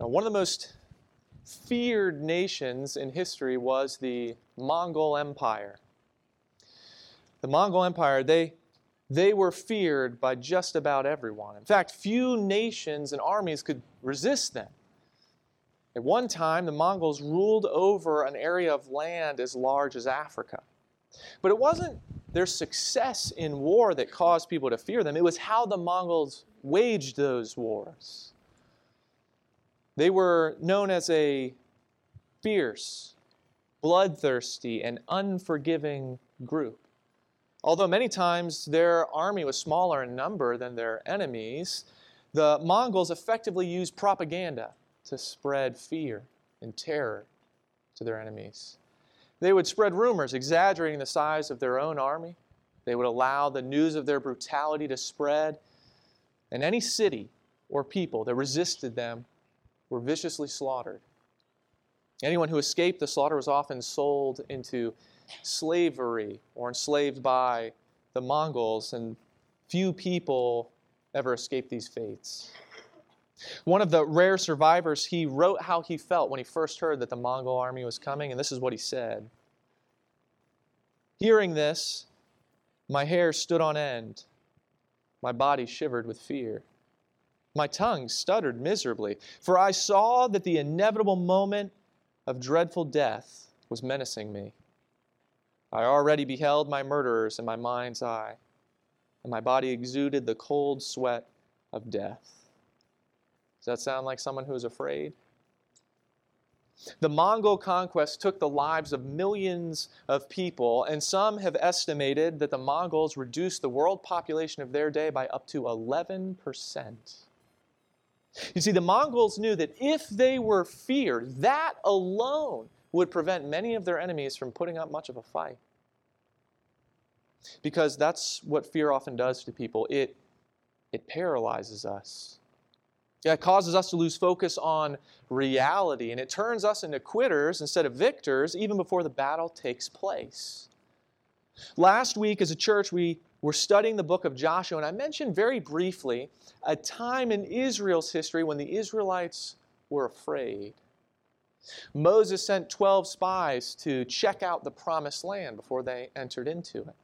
Now, one of the most feared nations in history was the Mongol Empire. The Mongol Empire, they, they were feared by just about everyone. In fact, few nations and armies could resist them. At one time, the Mongols ruled over an area of land as large as Africa. But it wasn't their success in war that caused people to fear them, it was how the Mongols waged those wars. They were known as a fierce, bloodthirsty, and unforgiving group. Although many times their army was smaller in number than their enemies, the Mongols effectively used propaganda to spread fear and terror to their enemies. They would spread rumors exaggerating the size of their own army. They would allow the news of their brutality to spread. And any city or people that resisted them were viciously slaughtered. Anyone who escaped the slaughter was often sold into slavery or enslaved by the Mongols, and few people ever escaped these fates. One of the rare survivors, he wrote how he felt when he first heard that the Mongol army was coming, and this is what he said. Hearing this, my hair stood on end. My body shivered with fear. My tongue stuttered miserably, for I saw that the inevitable moment of dreadful death was menacing me. I already beheld my murderers in my mind's eye, and my body exuded the cold sweat of death. Does that sound like someone who is afraid? The Mongol conquest took the lives of millions of people, and some have estimated that the Mongols reduced the world population of their day by up to 11%. You see, the Mongols knew that if they were feared, that alone would prevent many of their enemies from putting up much of a fight. Because that's what fear often does to people it, it paralyzes us. It causes us to lose focus on reality, and it turns us into quitters instead of victors even before the battle takes place. Last week, as a church, we were studying the book of Joshua, and I mentioned very briefly a time in Israel's history when the Israelites were afraid. Moses sent 12 spies to check out the promised land before they entered into it.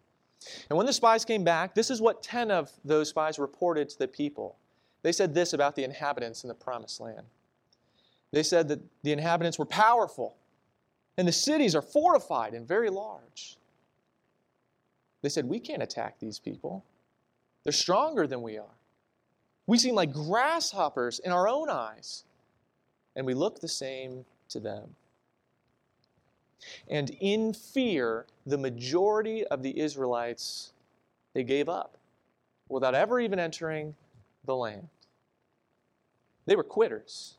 And when the spies came back, this is what 10 of those spies reported to the people. They said this about the inhabitants in the promised land. They said that the inhabitants were powerful, and the cities are fortified and very large. They said, We can't attack these people. They're stronger than we are. We seem like grasshoppers in our own eyes, and we look the same to them. And in fear, the majority of the Israelites, they gave up without ever even entering the land. They were quitters.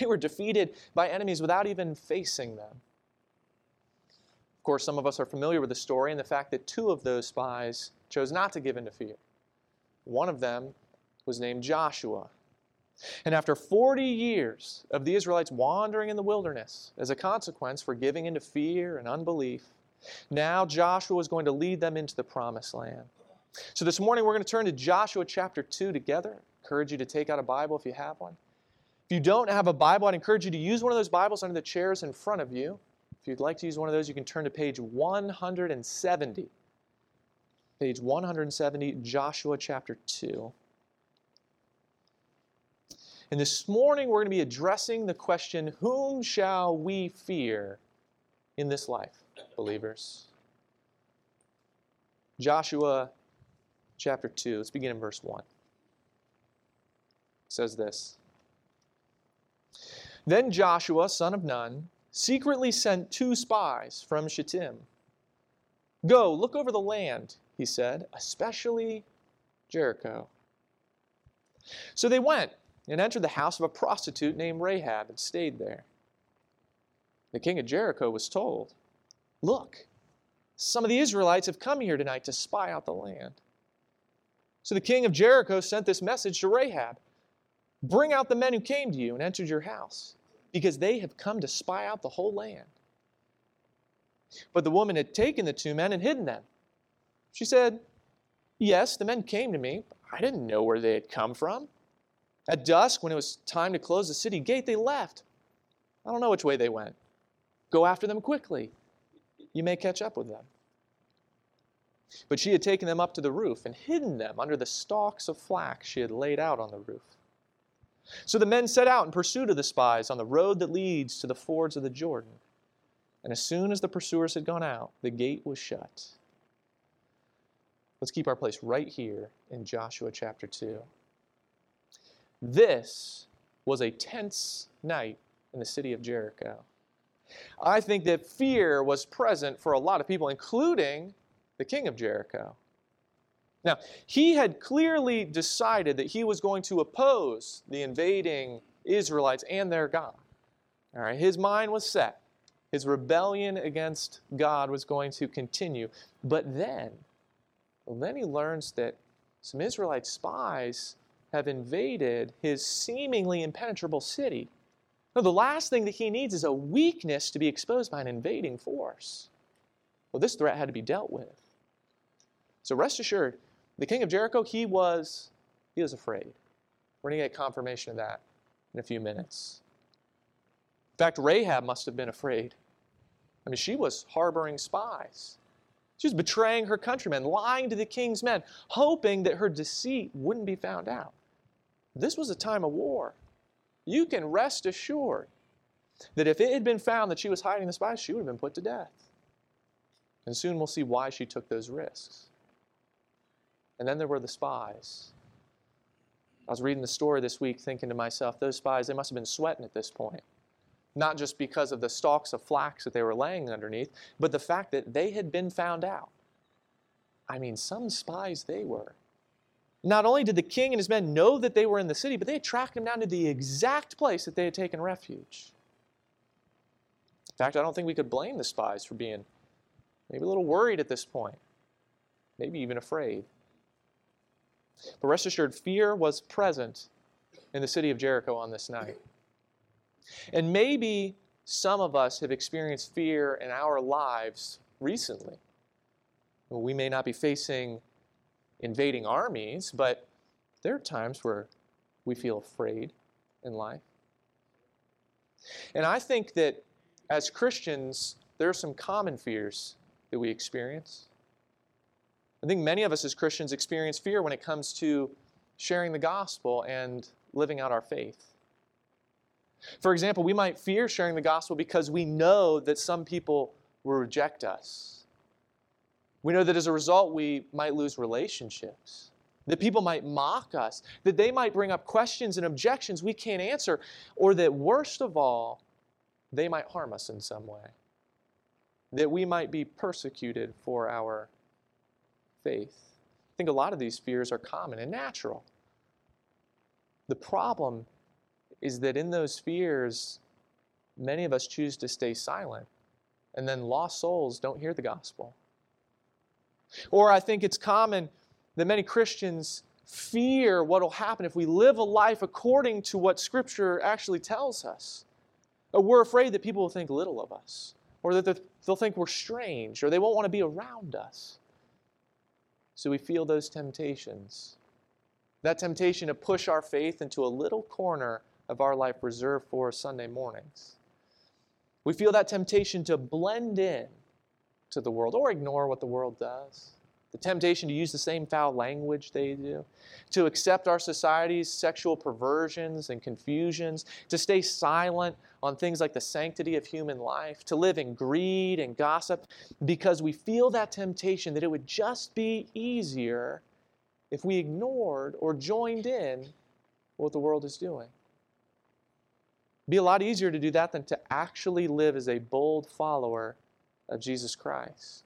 They were defeated by enemies without even facing them. Of course, some of us are familiar with the story and the fact that two of those spies chose not to give in to fear. One of them was named Joshua. And after 40 years of the Israelites wandering in the wilderness as a consequence for giving into fear and unbelief, now Joshua is going to lead them into the promised land. So this morning we're going to turn to Joshua chapter 2 together encourage you to take out a Bible if you have one. If you don't have a Bible, I'd encourage you to use one of those Bibles under the chairs in front of you. If you'd like to use one of those, you can turn to page 170. Page 170, Joshua chapter 2. And this morning we're going to be addressing the question Whom shall we fear in this life, believers? Joshua chapter 2. Let's begin in verse 1 It says this Then Joshua, son of Nun, secretly sent two spies from Shittim. Go, look over the land, he said, especially Jericho. So they went and entered the house of a prostitute named Rahab and stayed there. The king of Jericho was told, Look, some of the Israelites have come here tonight to spy out the land. So the king of Jericho sent this message to Rahab Bring out the men who came to you and entered your house, because they have come to spy out the whole land. But the woman had taken the two men and hidden them. She said, Yes, the men came to me. I didn't know where they had come from. At dusk, when it was time to close the city gate, they left. I don't know which way they went. Go after them quickly. You may catch up with them. But she had taken them up to the roof and hidden them under the stalks of flax she had laid out on the roof. So the men set out in pursuit of the spies on the road that leads to the fords of the Jordan. And as soon as the pursuers had gone out, the gate was shut. Let's keep our place right here in Joshua chapter 2. This was a tense night in the city of Jericho. I think that fear was present for a lot of people, including the king of Jericho. Now, he had clearly decided that he was going to oppose the invading Israelites and their God. All right, his mind was set. His rebellion against God was going to continue. But then, well, then he learns that some Israelite spies have invaded his seemingly impenetrable city. Now, the last thing that he needs is a weakness to be exposed by an invading force. Well, this threat had to be dealt with. So rest assured, the king of Jericho, he was, he was afraid. We're going to get confirmation of that in a few minutes. In fact, Rahab must have been afraid. I mean, she was harboring spies. She was betraying her countrymen, lying to the king's men, hoping that her deceit wouldn't be found out. This was a time of war. You can rest assured that if it had been found that she was hiding the spies, she would have been put to death. And soon we'll see why she took those risks. And then there were the spies. I was reading the story this week thinking to myself, those spies, they must have been sweating at this point. Not just because of the stalks of flax that they were laying underneath, but the fact that they had been found out. I mean, some spies they were. Not only did the king and his men know that they were in the city, but they had tracked them down to the exact place that they had taken refuge. In fact, I don't think we could blame the spies for being maybe a little worried at this point, maybe even afraid. But rest assured, fear was present in the city of Jericho on this night. And maybe some of us have experienced fear in our lives recently. We may not be facing invading armies, but there are times where we feel afraid in life. And I think that as Christians, there are some common fears that we experience. I think many of us as Christians experience fear when it comes to sharing the gospel and living out our faith. For example, we might fear sharing the gospel because we know that some people will reject us. We know that as a result, we might lose relationships, that people might mock us, that they might bring up questions and objections we can't answer, or that worst of all, they might harm us in some way, that we might be persecuted for our faith. I think a lot of these fears are common and natural. The problem is that in those fears, many of us choose to stay silent, and then lost souls don't hear the gospel. Or I think it's common that many Christians fear what will happen if we live a life according to what Scripture actually tells us. We're afraid that people will think little of us, or that they'll think we're strange, or they won't want to be around us. So we feel those temptations. That temptation to push our faith into a little corner of our life reserved for Sunday mornings. We feel that temptation to blend in to the world or ignore what the world does the temptation to use the same foul language they do, to accept our society's sexual perversions and confusions, to stay silent on things like the sanctity of human life, to live in greed and gossip, because we feel that temptation that it would just be easier if we ignored or joined in what the world is doing. Be a lot easier to do that than to actually live as a bold follower of Jesus Christ.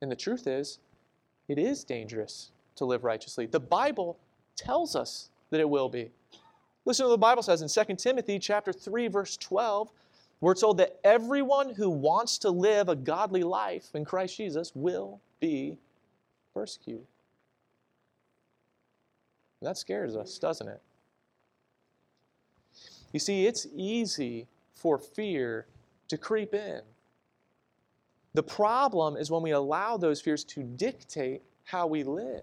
And the truth is, it is dangerous to live righteously. The Bible tells us that it will be. Listen to what the Bible says in 2 Timothy chapter 3 verse 12. We're told that everyone who wants to live a godly life in Christ Jesus will be persecuted. And that scares us, doesn't it? You see, it's easy for fear to creep in. The problem is when we allow those fears to dictate how we live.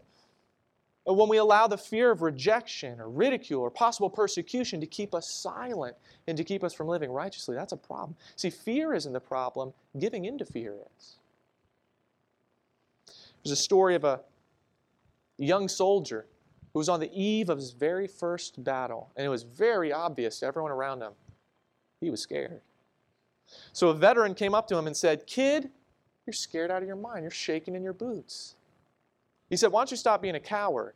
when we allow the fear of rejection or ridicule or possible persecution to keep us silent and to keep us from living righteously, that's a problem. See, fear isn't the problem, giving into fear is. There's a story of a young soldier who was on the eve of his very first battle, and it was very obvious to everyone around him he was scared. So a veteran came up to him and said, Kid, you're scared out of your mind. You're shaking in your boots. He said, Why don't you stop being a coward?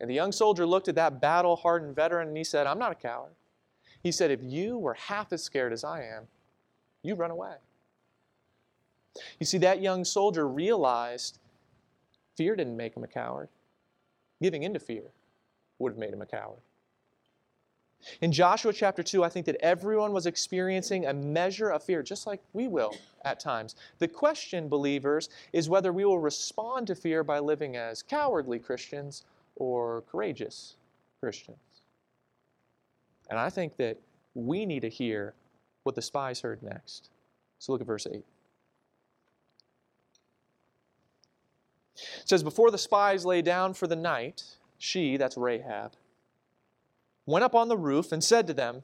And the young soldier looked at that battle hardened veteran and he said, I'm not a coward. He said, If you were half as scared as I am, you'd run away. You see, that young soldier realized fear didn't make him a coward. Giving into fear would have made him a coward. In Joshua chapter 2, I think that everyone was experiencing a measure of fear, just like we will at times. The question, believers, is whether we will respond to fear by living as cowardly Christians or courageous Christians. And I think that we need to hear what the spies heard next. So look at verse 8. It says, Before the spies lay down for the night, she, that's Rahab, went up on the roof and said to them,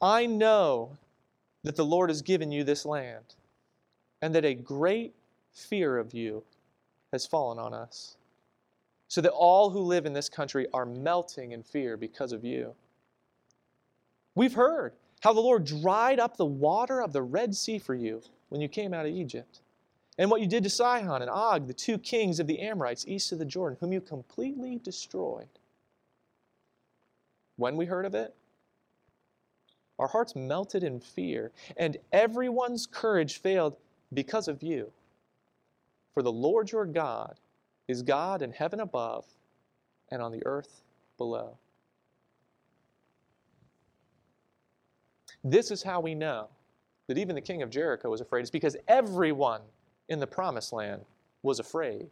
I know that the Lord has given you this land, and that a great fear of you has fallen on us, so that all who live in this country are melting in fear because of you. We've heard how the Lord dried up the water of the Red Sea for you when you came out of Egypt, and what you did to Sihon and Og, the two kings of the Amorites east of the Jordan, whom you completely destroyed. When we heard of it, our hearts melted in fear, and everyone's courage failed because of you. For the Lord your God is God in heaven above and on the earth below. This is how we know that even the king of Jericho was afraid. It's because everyone in the promised land was afraid.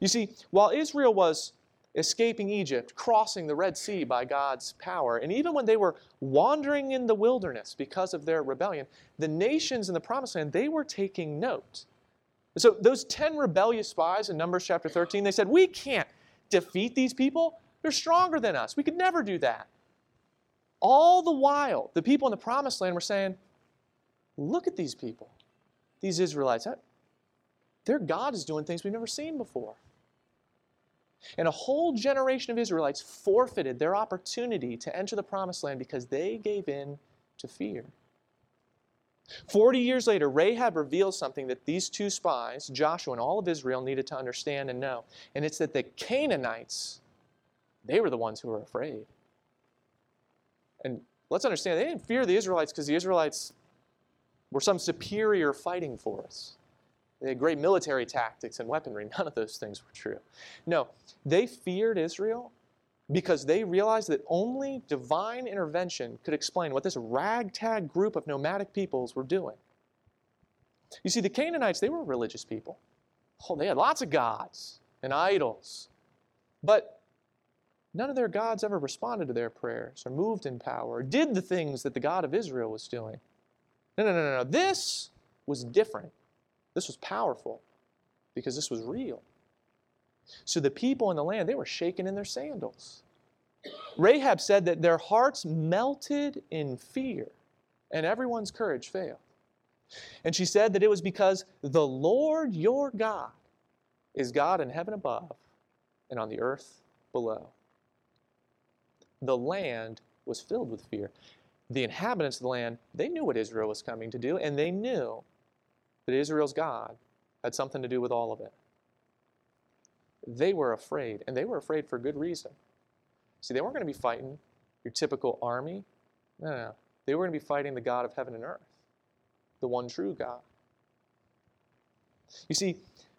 You see, while Israel was escaping Egypt, crossing the Red Sea by God's power, and even when they were wandering in the wilderness because of their rebellion, the nations in the promised land, they were taking note. So those 10 rebellious spies in Numbers chapter 13, they said, We can't defeat these people. They're stronger than us. We could never do that. All the while, the people in the promised land were saying, Look at these people, these Israelites. Their God is doing things we've never seen before. And a whole generation of Israelites forfeited their opportunity to enter the promised land because they gave in to fear. Forty years later, Rahab reveals something that these two spies, Joshua and all of Israel, needed to understand and know. And it's that the Canaanites, they were the ones who were afraid. And let's understand, they didn't fear the Israelites because the Israelites were some superior fighting force. They had great military tactics and weaponry. None of those things were true. No, they feared Israel because they realized that only divine intervention could explain what this ragtag group of nomadic peoples were doing. You see, the Canaanites, they were religious people. Oh, they had lots of gods and idols. But none of their gods ever responded to their prayers or moved in power or did the things that the God of Israel was doing. No, no, no, no. no. This was different. This was powerful because this was real. So the people in the land, they were shaking in their sandals. Rahab said that their hearts melted in fear and everyone's courage failed. And she said that it was because the Lord your God is God in heaven above and on the earth below. The land was filled with fear. The inhabitants of the land, they knew what Israel was coming to do, and they knew that Israel's God had something to do with all of it. They were afraid, and they were afraid for good reason. See, they weren't going to be fighting your typical army. No, no, no. They were going to be fighting the God of heaven and earth, the one true God. You see,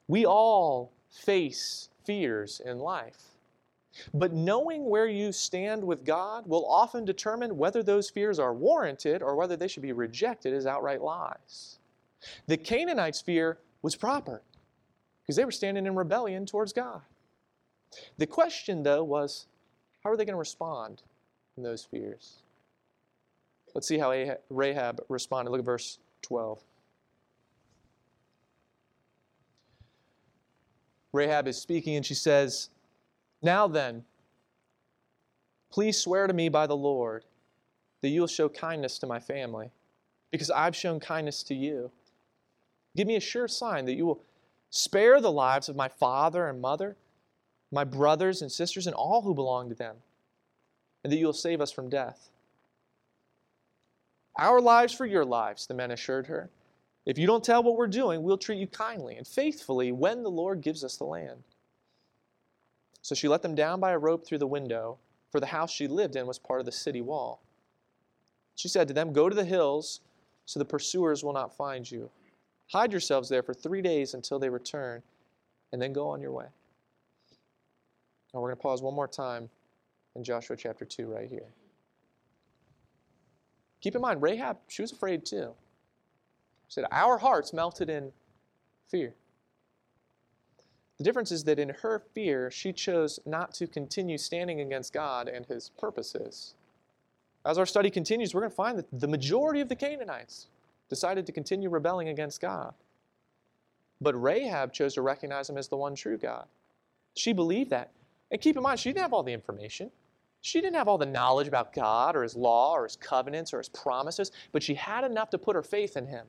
we all face fears in life. But knowing where you stand with God will often determine whether those fears are warranted or whether they should be rejected as outright lies. The Canaanites' fear was proper because they were standing in rebellion towards God. The question, though, was how are they going to respond in those fears? Let's see how Rahab responded. Look at verse 12. Rahab is speaking and she says, Now then, please swear to me by the Lord that you will show kindness to my family, because I've shown kindness to you. Give me a sure sign that you will spare the lives of my father and mother, my brothers and sisters, and all who belong to them, and that you will save us from death. Our lives for your lives, the men assured her. If you don't tell what we're doing, we'll treat you kindly and faithfully when the Lord gives us the land. So she let them down by a rope through the window, for the house she lived in was part of the city wall. She said to them, Go to the hills, so the pursuers will not find you. Hide yourselves there for three days until they return, and then go on your way. Now we're going to pause one more time in Joshua chapter 2 right here. Keep in mind, Rahab, she was afraid too. She said, Our hearts melted in fear. The difference is that in her fear, she chose not to continue standing against God and his purposes. As our study continues, we're going to find that the majority of the Canaanites decided to continue rebelling against God. But Rahab chose to recognize him as the one true God. She believed that. And keep in mind, she didn't have all the information. She didn't have all the knowledge about God or his law or his covenants or his promises, but she had enough to put her faith in him.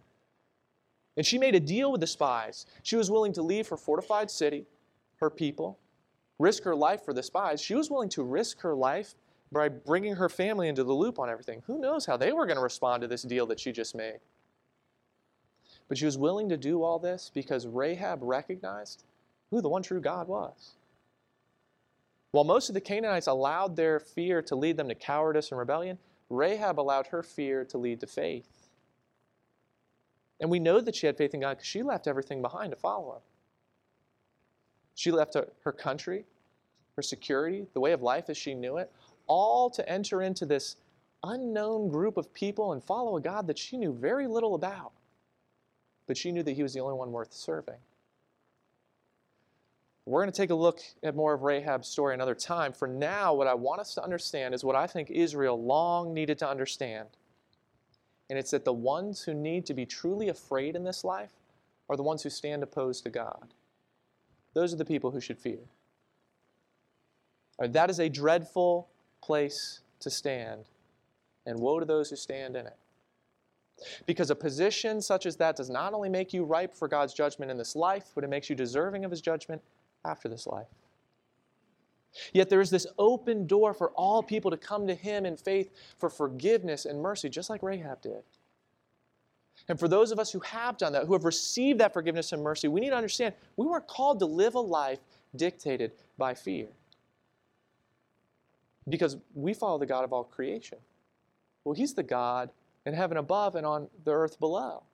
And she made a deal with the spies. She was willing to leave her fortified city, her people, risk her life for the spies. She was willing to risk her life by bringing her family into the loop on everything. Who knows how they were going to respond to this deal that she just made? But she was willing to do all this because Rahab recognized who the one true God was. While most of the Canaanites allowed their fear to lead them to cowardice and rebellion, Rahab allowed her fear to lead to faith. And we know that she had faith in God because she left everything behind to follow him. She left her country, her security, the way of life as she knew it, all to enter into this unknown group of people and follow a God that she knew very little about. But she knew that he was the only one worth serving. We're going to take a look at more of Rahab's story another time. For now, what I want us to understand is what I think Israel long needed to understand and it's that the ones who need to be truly afraid in this life are the ones who stand opposed to God. Those are the people who should fear. Right, that is a dreadful place to stand, and woe to those who stand in it. Because a position such as that does not only make you ripe for God's judgment in this life, but it makes you deserving of His judgment after this life. Yet there is this open door for all people to come to Him in faith for forgiveness and mercy, just like Rahab did. And for those of us who have done that, who have received that forgiveness and mercy, we need to understand we weren't called to live a life dictated by fear. Because we follow the God of all creation. Well, He's the God in heaven above and on the earth below.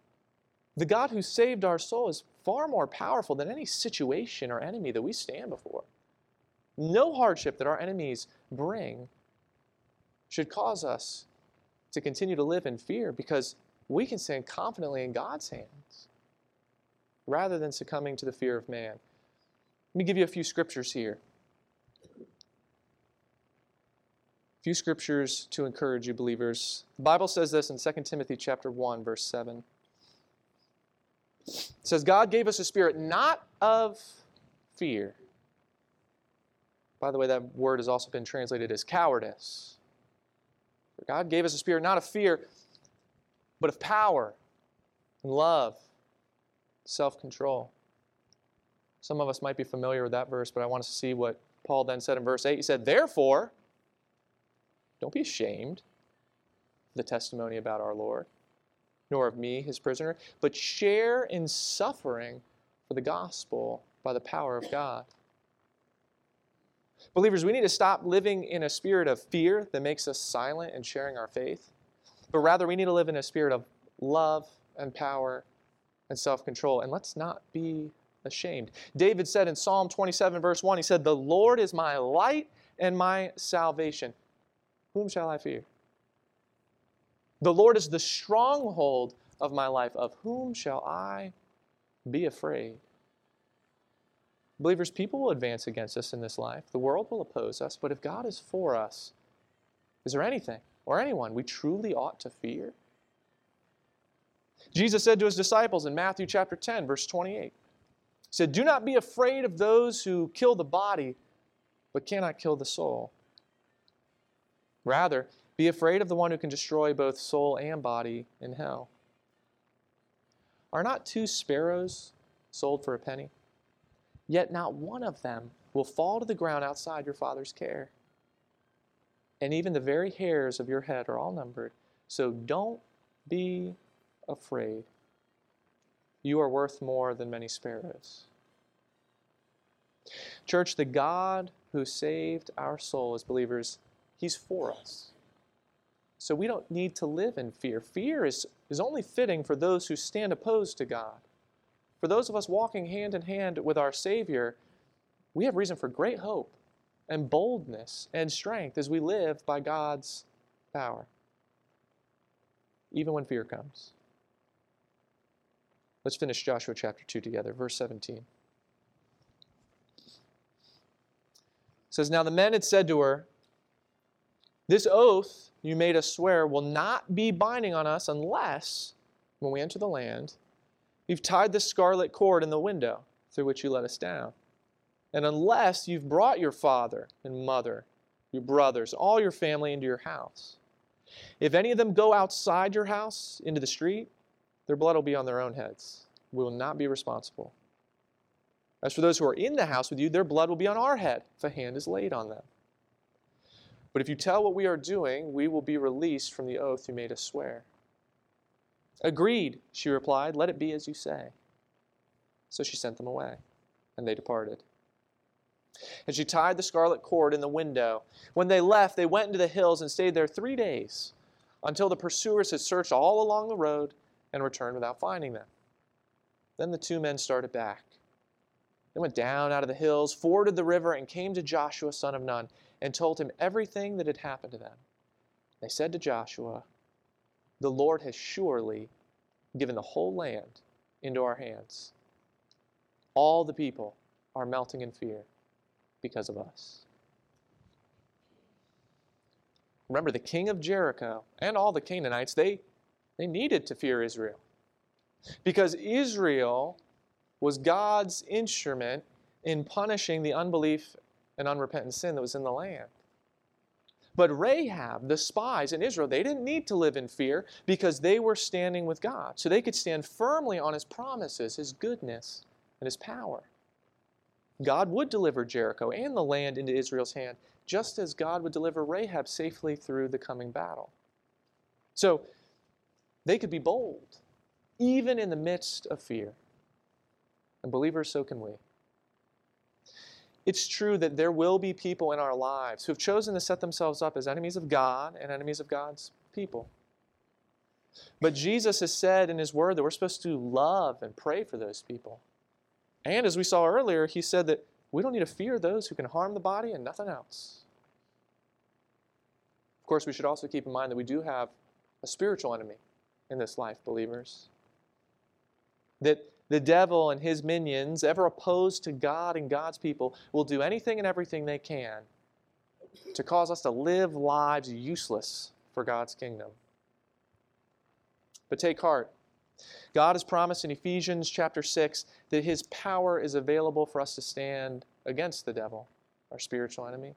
The God who saved our soul is far more powerful than any situation or enemy that we stand before. No hardship that our enemies bring should cause us to continue to live in fear because we can stand confidently in God's hands rather than succumbing to the fear of man. Let me give you a few scriptures here. A few scriptures to encourage you believers. The Bible says this in 2 Timothy chapter 1 verse 7. It says God gave us a spirit not of fear, by the way, that word has also been translated as cowardice. For God gave us a spirit not of fear, but of power and love, self control. Some of us might be familiar with that verse, but I want us to see what Paul then said in verse 8. He said, Therefore, don't be ashamed of the testimony about our Lord, nor of me, his prisoner, but share in suffering for the gospel by the power of God. Believers, we need to stop living in a spirit of fear that makes us silent in sharing our faith, but rather we need to live in a spirit of love and power and self control. And let's not be ashamed. David said in Psalm 27, verse 1, he said, The Lord is my light and my salvation. Whom shall I fear? The Lord is the stronghold of my life. Of whom shall I be afraid? Believers, people will advance against us in this life. The world will oppose us. But if God is for us, is there anything or anyone we truly ought to fear? Jesus said to his disciples in Matthew chapter 10, verse 28, said, Do not be afraid of those who kill the body, but cannot kill the soul. Rather, be afraid of the one who can destroy both soul and body in hell. Are not two sparrows sold for a penny? Yet not one of them will fall to the ground outside your Father's care. And even the very hairs of your head are all numbered. So don't be afraid. You are worth more than many sparrows. Church, the God who saved our soul as believers, He's for us. So we don't need to live in fear. Fear is, is only fitting for those who stand opposed to God. For those of us walking hand in hand with our Savior, we have reason for great hope and boldness and strength as we live by God's power, even when fear comes. Let's finish Joshua chapter 2 together, verse 17. It says, Now the men had said to her, This oath you made us swear will not be binding on us unless, when we enter the land, you've tied the scarlet cord in the window through which you let us down. And unless you've brought your father and mother, your brothers, all your family into your house. If any of them go outside your house into the street, their blood will be on their own heads. We will not be responsible. As for those who are in the house with you, their blood will be on our head if a hand is laid on them. But if you tell what we are doing, we will be released from the oath you made us swear. Agreed, she replied. Let it be as you say. So she sent them away, and they departed. And she tied the scarlet cord in the window. When they left, they went into the hills and stayed there three days until the pursuers had searched all along the road and returned without finding them. Then the two men started back. They went down out of the hills, forded the river, and came to Joshua, son of Nun, and told him everything that had happened to them. They said to Joshua, The Lord has surely given the whole land into our hands. All the people are melting in fear because of us. Remember, the king of Jericho and all the Canaanites, they, they needed to fear Israel. Because Israel was God's instrument in punishing the unbelief and unrepentant sin that was in the land. But Rahab, the spies in Israel, they didn't need to live in fear because they were standing with God. So they could stand firmly on His promises, His goodness, and His power. God would deliver Jericho and the land into Israel's hand, just as God would deliver Rahab safely through the coming battle. So they could be bold, even in the midst of fear. And believers, so can we. It's true that there will be people in our lives who have chosen to set themselves up as enemies of God and enemies of God's people. But Jesus has said in His Word that we're supposed to love and pray for those people. And as we saw earlier, he said that we don't need to fear those who can harm the body and nothing else. Of course, we should also keep in mind that we do have a spiritual enemy in this life, believers. That the devil and his minions, ever opposed to God and God's people, will do anything and everything they can to cause us to live lives useless for God's kingdom. But take heart. God has promised in Ephesians chapter 6 that his power is available for us to stand against the devil, our spiritual enemy.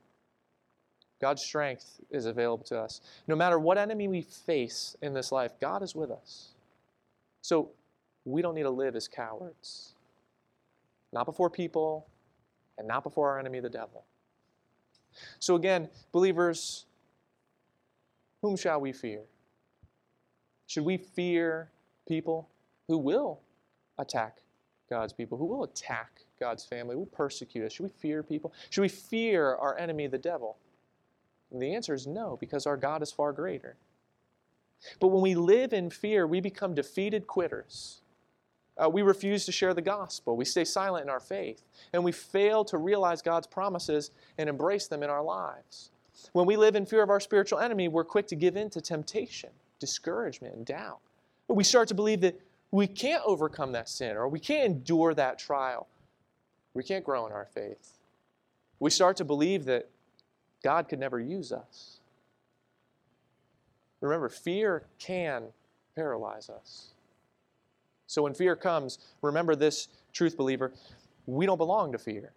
God's strength is available to us. No matter what enemy we face in this life, God is with us. So we don't need to live as cowards. Not before people and not before our enemy, the devil. So again, believers, whom shall we fear? Should we fear people who will attack God's people, who will attack God's family, who will persecute us? Should we fear people? Should we fear our enemy, the devil? And the answer is no, because our God is far greater. But when we live in fear, we become defeated quitters. Uh, we refuse to share the gospel. We stay silent in our faith. And we fail to realize God's promises and embrace them in our lives. When we live in fear of our spiritual enemy, we're quick to give in to temptation, discouragement, and doubt. But we start to believe that we can't overcome that sin or we can't endure that trial. We can't grow in our faith. We start to believe that God could never use us. Remember, fear can paralyze us. So when fear comes, remember this truth, believer. we don't belong to fear.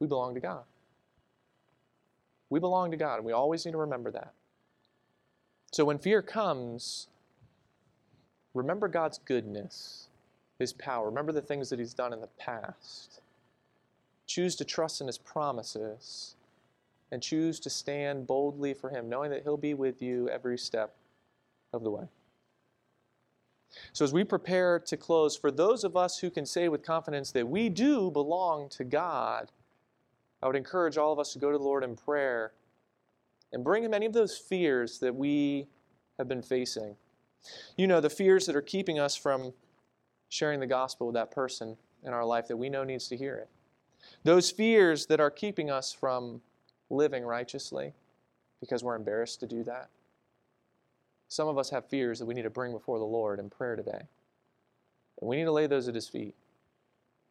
We belong to God. We belong to God, and we always need to remember that. So when fear comes, remember God's goodness, His power. Remember the things that He's done in the past. Choose to trust in His promises and choose to stand boldly for Him, knowing that He'll be with you every step of the way. So, as we prepare to close, for those of us who can say with confidence that we do belong to God, I would encourage all of us to go to the Lord in prayer and bring Him any of those fears that we have been facing. You know, the fears that are keeping us from sharing the gospel with that person in our life that we know needs to hear it. Those fears that are keeping us from living righteously because we're embarrassed to do that. Some of us have fears that we need to bring before the Lord in prayer today. And we need to lay those at His feet.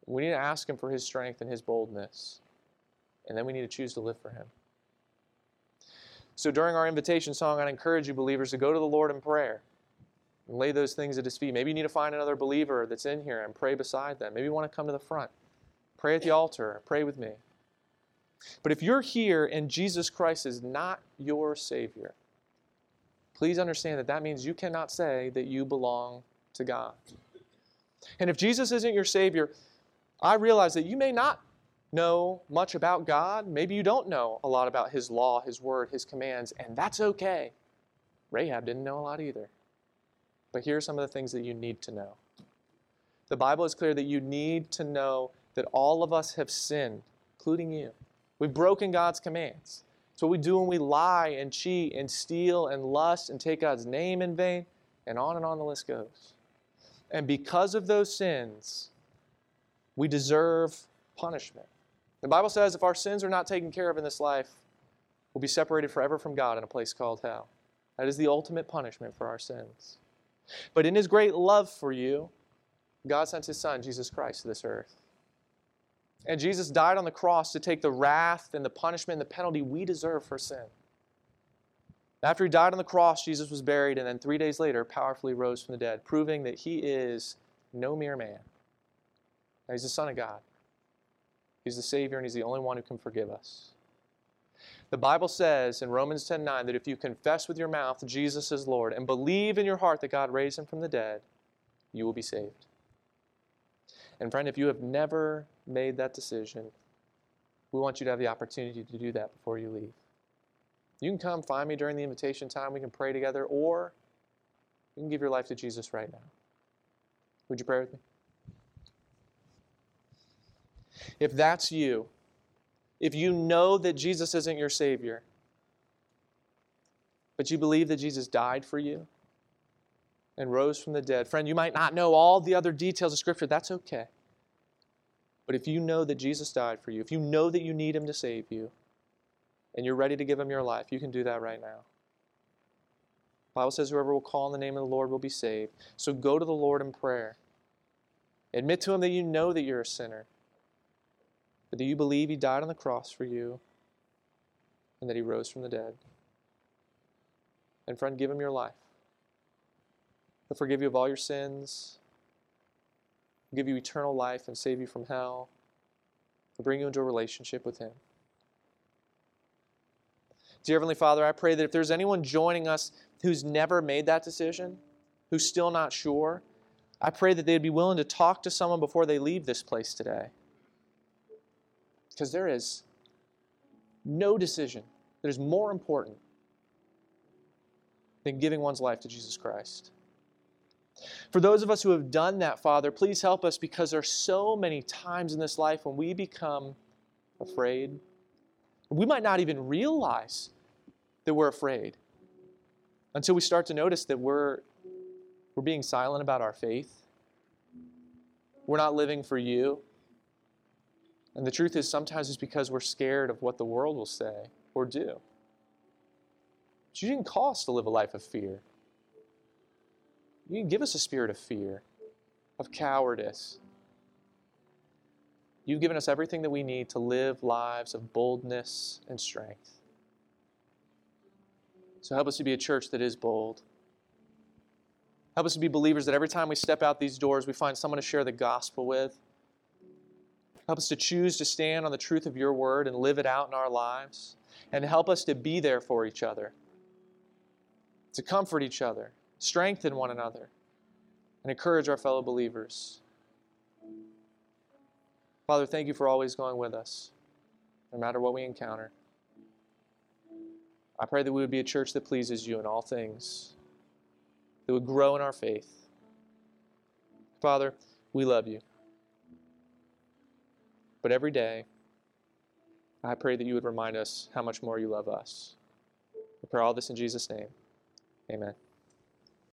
We need to ask Him for His strength and His boldness. And then we need to choose to live for Him. So during our invitation song, I'd encourage you, believers, to go to the Lord in prayer and lay those things at His feet. Maybe you need to find another believer that's in here and pray beside them. Maybe you want to come to the front, pray at the altar, pray with me. But if you're here and Jesus Christ is not your Savior, please understand that that means you cannot say that you belong to God. And if Jesus isn't your Savior, I realize that you may not know much about God. Maybe you don't know a lot about His law, His word, His commands, and that's okay. Rahab didn't know a lot either. But here are some of the things that you need to know. The Bible is clear that you need to know that all of us have sinned, including you. We've broken God's commands. What we do when we lie and cheat and steal and lust and take God's name in vain, and on and on the list goes. And because of those sins, we deserve punishment. The Bible says if our sins are not taken care of in this life, we'll be separated forever from God in a place called hell. That is the ultimate punishment for our sins. But in His great love for you, God sent His Son, Jesus Christ, to this earth. And Jesus died on the cross to take the wrath and the punishment and the penalty we deserve for sin. After he died on the cross, Jesus was buried, and then three days later, powerfully rose from the dead, proving that he is no mere man. Now, he's the Son of God. He's the Savior, and he's the only one who can forgive us. The Bible says in Romans 10:9 that if you confess with your mouth Jesus is Lord and believe in your heart that God raised him from the dead, you will be saved. And friend, if you have never made that decision, we want you to have the opportunity to do that before you leave. You can come find me during the invitation time. We can pray together, or you can give your life to Jesus right now. Would you pray with me? If that's you, if you know that Jesus isn't your Savior, but you believe that Jesus died for you and rose from the dead, friend, you might not know all the other details of Scripture. That's okay. But if you know that Jesus died for you, if you know that you need Him to save you, and you're ready to give Him your life, you can do that right now. The Bible says, whoever will call on the name of the Lord will be saved. So go to the Lord in prayer. Admit to Him that you know that you're a sinner, but that you believe He died on the cross for you and that He rose from the dead. And friend, give Him your life. He'll forgive you of all your sins give you eternal life and save you from hell, and bring you into a relationship with Him. Dear Heavenly Father, I pray that if there's anyone joining us who's never made that decision, who's still not sure, I pray that they'd be willing to talk to someone before they leave this place today. Because there is no decision that is more important than giving one's life to Jesus Christ. For those of us who have done that, Father, please help us because there are so many times in this life when we become afraid. We might not even realize that we're afraid until we start to notice that we're, we're being silent about our faith. We're not living for you. And the truth is, sometimes it's because we're scared of what the world will say or do. But you didn't call us to live a life of fear. You give us a spirit of fear, of cowardice. You've given us everything that we need to live lives of boldness and strength. So help us to be a church that is bold. Help us to be believers that every time we step out these doors, we find someone to share the gospel with. Help us to choose to stand on the truth of your word and live it out in our lives. And help us to be there for each other, to comfort each other, strengthen one another, and encourage our fellow believers. Father, thank you for always going with us, no matter what we encounter. I pray that we would be a church that pleases you in all things, that would grow in our faith. Father, we love you. But every day, I pray that you would remind us how much more you love us. We pray all this in Jesus' name. Amen.